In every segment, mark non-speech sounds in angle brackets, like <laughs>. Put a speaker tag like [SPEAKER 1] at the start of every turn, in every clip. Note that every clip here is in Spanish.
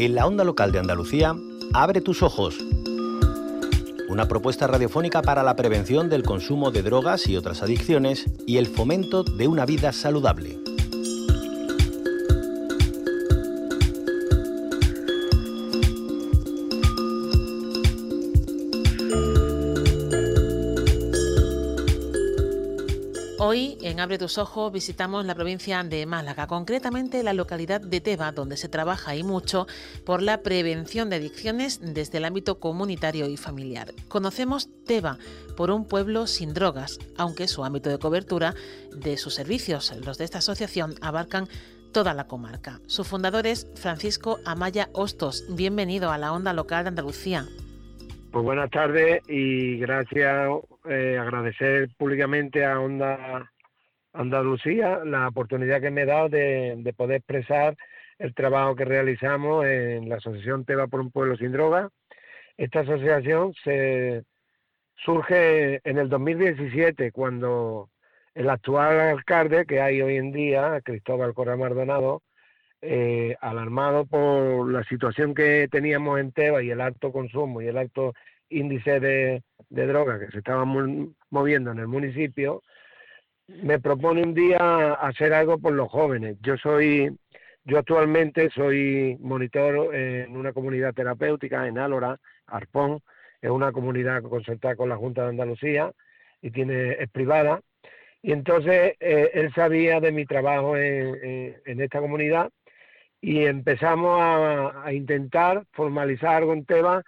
[SPEAKER 1] En la onda local de Andalucía, Abre tus ojos. Una propuesta radiofónica para la prevención del consumo de drogas y otras adicciones y el fomento de una vida saludable.
[SPEAKER 2] Hoy en Abre tus ojos visitamos la provincia de Málaga, concretamente la localidad de Teba, donde se trabaja y mucho por la prevención de adicciones desde el ámbito comunitario y familiar. Conocemos Teba por un pueblo sin drogas, aunque su ámbito de cobertura de sus servicios, los de esta asociación, abarcan toda la comarca. Su fundador es Francisco Amaya Hostos. Bienvenido a la onda local de Andalucía.
[SPEAKER 3] Pues buenas tardes y gracias, eh, agradecer públicamente a Onda Andalucía la oportunidad que me he dado de, poder expresar el trabajo que realizamos en la Asociación Teba por un Pueblo Sin Droga. Esta asociación se surge en el 2017 cuando el actual alcalde que hay hoy en día, Cristóbal Correa Mardonado, eh, alarmado por la situación que teníamos en Teba y el alto consumo y el alto índice de, de droga que se estaba moviendo en el municipio, me propone un día hacer algo por los jóvenes. Yo soy, yo actualmente soy monitor en una comunidad terapéutica en Álora, Arpón, es una comunidad concertada con la Junta de Andalucía y tiene, es privada. Y entonces eh, él sabía de mi trabajo en esta comunidad y empezamos a, intentar formalizar algo en Teba,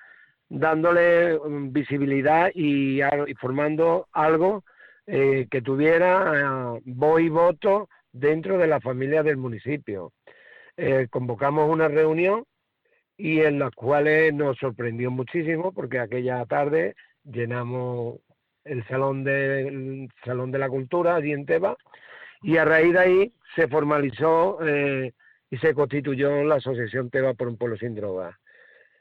[SPEAKER 3] dándole mm, visibilidad y, formando algo eh, que tuviera eh, voz y voto dentro de la familia del municipio. Eh, convocamos una reunión y en las cuales nos sorprendió muchísimo porque aquella tarde llenamos el salón de, salón de la cultura allí en Teba y a raíz de ahí se formalizó y se constituyó la Asociación Teba por un pueblo sin drogas.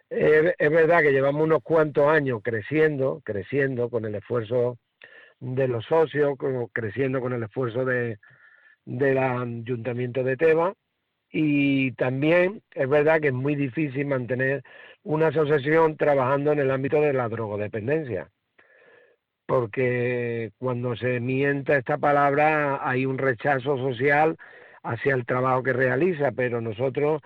[SPEAKER 3] es verdad que llevamos unos cuantos años creciendo, creciendo con el esfuerzo de los socios, creciendo con el esfuerzo de, del Ayuntamiento de Teba y también es verdad que es muy difícil mantener una asociación trabajando en el ámbito de la drogodependencia, porque cuando se mienta esta palabra hay un rechazo social hacia el trabajo que realiza, pero nosotros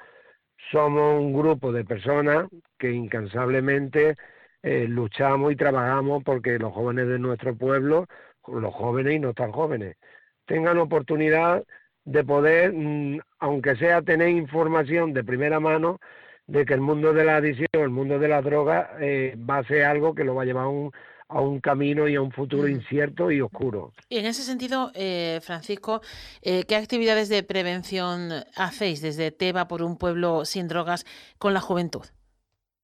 [SPEAKER 3] somos un grupo de personas que incansablemente eh, luchamos y trabajamos porque los jóvenes de nuestro pueblo, los jóvenes y no tan jóvenes, tengan oportunidad de poder, mm, aunque sea tener información de primera mano, de que el mundo de la adicción, el mundo de la droga, eh, va a ser algo que lo va a llevar un, a un camino y a un futuro incierto y oscuro.
[SPEAKER 2] Y en ese sentido, eh, Francisco, eh, ¿qué actividades de prevención hacéis desde Teba por un pueblo sin drogas con la juventud?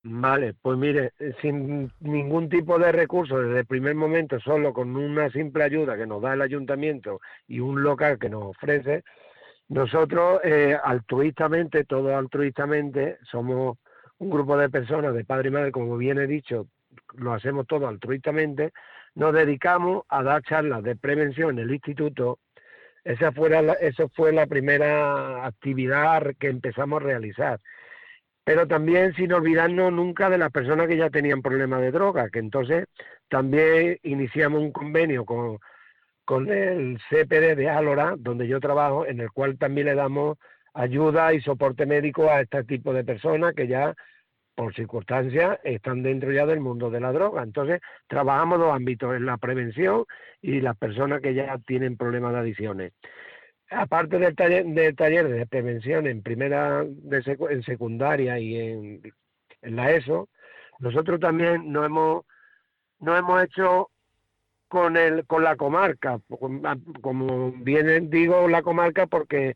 [SPEAKER 3] Vale, pues mire, eh, sin ningún tipo de recursos desde el primer momento, solo con una simple ayuda que nos da el ayuntamiento y un local que nos ofrece, nosotros altruistamente, todo altruistamente, somos un grupo de personas, de padre y madre, como bien he dicho, lo hacemos todo altruistamente, nos dedicamos a dar charlas de prevención en el instituto. Esa fue la, eso fue la primera actividad que empezamos a realizar. Pero también sin olvidarnos nunca de las personas que ya tenían problemas de droga, que entonces también iniciamos un convenio con, con el CPD de Álora, donde yo trabajo, en el cual también le damos ayuda y soporte médico a este tipo de personas que ya por circunstancias, están dentro ya del mundo de la droga. Entonces, trabajamos dos ámbitos, en la prevención y las personas que ya tienen problemas de adicciones. Aparte del taller, del taller de prevención en primera, de en secundaria y en, en la ESO, nosotros también nos hemos, no hemos hecho con el con la comarca, como bien digo la comarca porque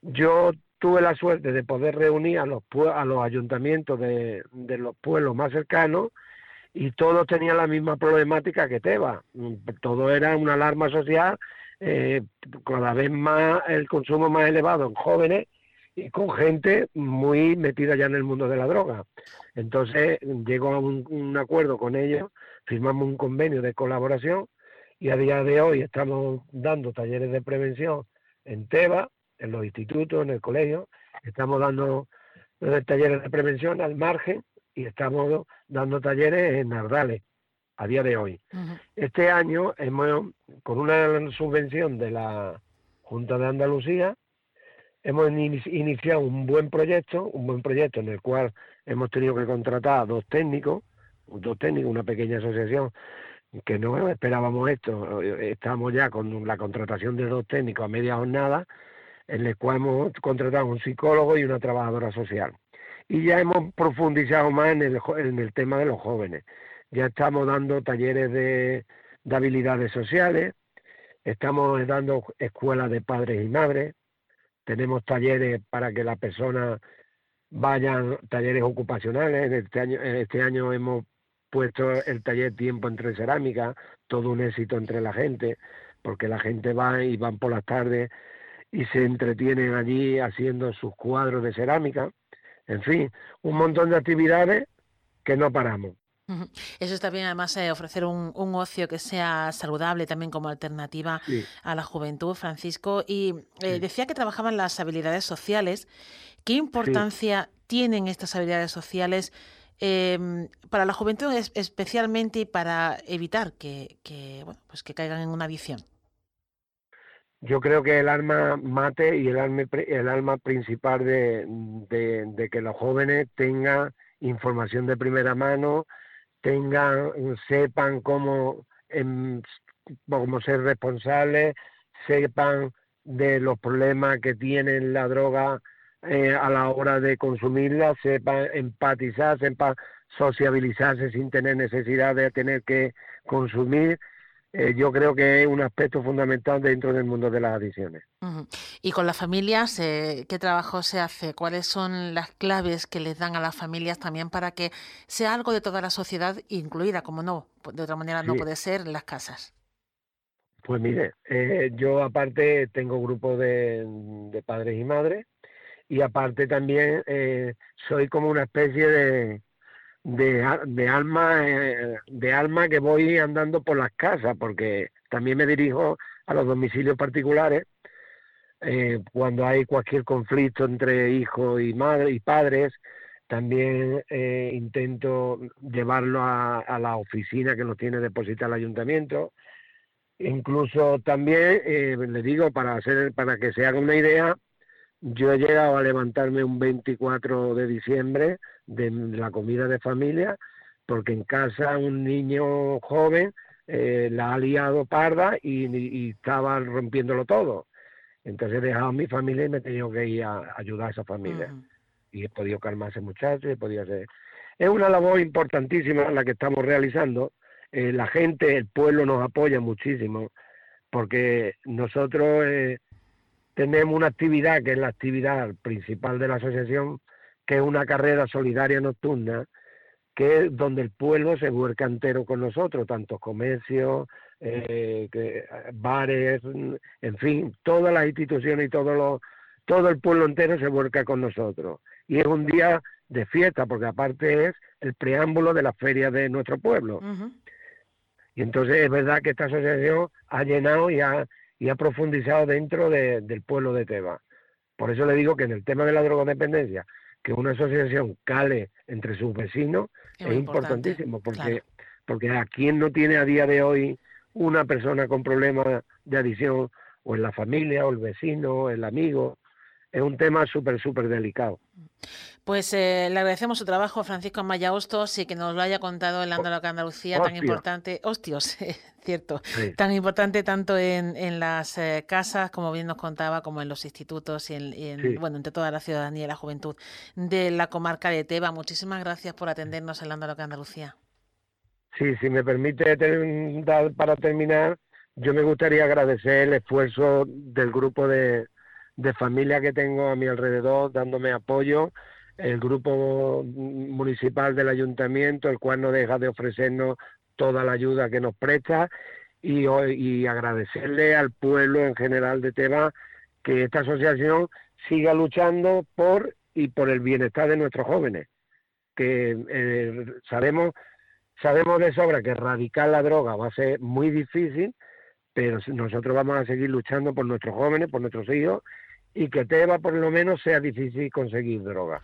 [SPEAKER 3] yo tuve la suerte de poder reunir a los, a los ayuntamientos de, los pueblos más cercanos y todos tenían la misma problemática que Teba. Todo era una alarma social, eh, cada vez más el consumo más elevado en jóvenes y con gente muy metida ya en el mundo de la droga. Entonces llegó a un, un acuerdo con ellos, firmamos un convenio de colaboración y a día de hoy estamos dando talleres de prevención en Teba, en los institutos, en el colegio, estamos dando talleres de prevención al margen y estamos dando talleres en Nardales a día de hoy. Este año hemos, con una subvención de la Junta de Andalucía, hemos iniciado un buen proyecto, un buen proyecto en el cual hemos tenido que contratar a dos técnicos, dos técnicos, una pequeña asociación que no esperábamos esto, estamos ya con la contratación de dos técnicos a media jornada, en el cual hemos contratado un psicólogo y una trabajadora social. Y ya hemos profundizado más en el, en el tema de los jóvenes. Ya estamos dando talleres de, de habilidades sociales, estamos dando escuelas de padres y madres, tenemos talleres para que las personas vayan, talleres ocupacionales. Este este año hemos puesto el taller Tiempo entre Cerámica, todo un éxito entre la gente, porque la gente va y van por las tardes y se entretienen allí haciendo sus cuadros de cerámica. En fin, un montón de actividades que no paramos.
[SPEAKER 2] Eso está bien, además, eh, ofrecer un, ocio que sea saludable también como alternativa a la juventud, Francisco. Y eh, decía que trabajaban las habilidades sociales. ¿Qué importancia tienen estas habilidades sociales em, para la juventud, especialmente para evitar que, bueno, pues que caigan en una adicción?
[SPEAKER 3] Yo creo que el alma mate y el alma, el alma principal de, de que los jóvenes tengan información de primera mano, tengan, sepan cómo, em, cómo ser responsables, sepan de los problemas que tienen la droga eh, a la hora de consumirla, sepan empatizar, sepan sociabilizarse sin tener necesidad de tener que consumir eh, yo creo que es un aspecto fundamental dentro del mundo de las adicciones.
[SPEAKER 2] Y con las familias, eh, ¿qué trabajo se hace? ¿Cuáles son las claves que les dan a las familias también para que sea algo de toda la sociedad incluida, como no, de otra manera no puede ser, las casas?
[SPEAKER 3] Pues mire, eh, yo aparte tengo grupo de, de, padres y madres y aparte también soy como una especie de, de, de alma eh, de alma que voy andando por las casas porque también me dirijo a los domicilios particulares eh, cuando hay cualquier conflicto entre hijos y madre y padres también eh, intento llevarlo a, a, la oficina que nos tiene depositar el ayuntamiento. Incluso también le digo para hacer para que se haga una idea yo he llegado a levantarme un 24 de diciembre de la comida de familia porque en casa un niño joven eh, la ha liado parda y, estaba rompiéndolo todo. Entonces he dejado a mi familia y me he tenido que ir a, ayudar a esa familia. Y he podido calmar a ese muchacho, he podido hacer... Es una labor importantísima la que estamos realizando. Eh, la gente, el pueblo nos apoya muchísimo porque nosotros... Eh, tenemos una actividad que es la actividad principal de la asociación, que es una carrera solidaria nocturna, que es donde el pueblo se vuelca entero con nosotros, tanto comercios, eh, bares, en fin, todas las instituciones y todo, lo, todo el pueblo entero se vuelca con nosotros. Y es un día de fiesta, porque aparte es el preámbulo de la feria de nuestro pueblo. Y entonces es verdad que esta asociación ha llenado y ha, y ha profundizado dentro del pueblo de Teba. Por eso le digo que en el tema de la drogodependencia, que una asociación cale entre sus vecinos es, importantísimo, porque, porque a quien no tiene a día de hoy una persona con problemas de adicción, o en la familia, o el vecino, o el amigo, es un tema súper, súper delicado.
[SPEAKER 2] Pues eh, le agradecemos su trabajo a Francisco Amaya Hostos y que nos lo haya contado el Andaloca Andalucía tan importante, hostios, <laughs> cierto, tan importante tanto en, las eh, casas, como bien nos contaba, como en los institutos y en, bueno, entre toda la ciudadanía y la juventud de la comarca de Teba. Muchísimas gracias por atendernos en Andaloca Andalucía.
[SPEAKER 3] Sí, si me permite para terminar, yo me gustaría agradecer el esfuerzo del grupo de, de familia que tengo a mi alrededor dándome apoyo. El grupo municipal del ayuntamiento, el cual no deja de ofrecernos toda la ayuda que nos presta. Y, y agradecerle al pueblo en general de Teba que esta asociación siga luchando por y por el bienestar de nuestros jóvenes, que eh, sabemos sabemos de sobra que erradicar la droga va a ser muy difícil, pero nosotros vamos a seguir luchando por nuestros jóvenes, por nuestros hijos y que Teba por lo menos sea difícil conseguir droga.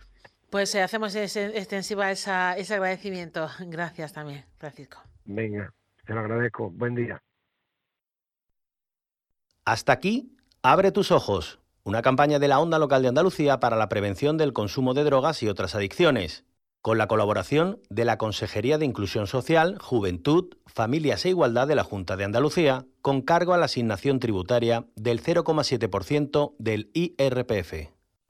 [SPEAKER 2] Pues eh, hacemos extensiva esa, ese agradecimiento. Gracias también, Francisco.
[SPEAKER 3] Venga, te lo agradezco. Buen día.
[SPEAKER 1] Hasta aquí, abre tus ojos, una campaña de la Onda Local de Andalucía para la prevención del consumo de drogas y otras adicciones, con la colaboración de la Consejería de Inclusión Social, Juventud, Familias e Igualdad de la Junta de Andalucía, con cargo a la asignación tributaria del 0,7% del IRPF.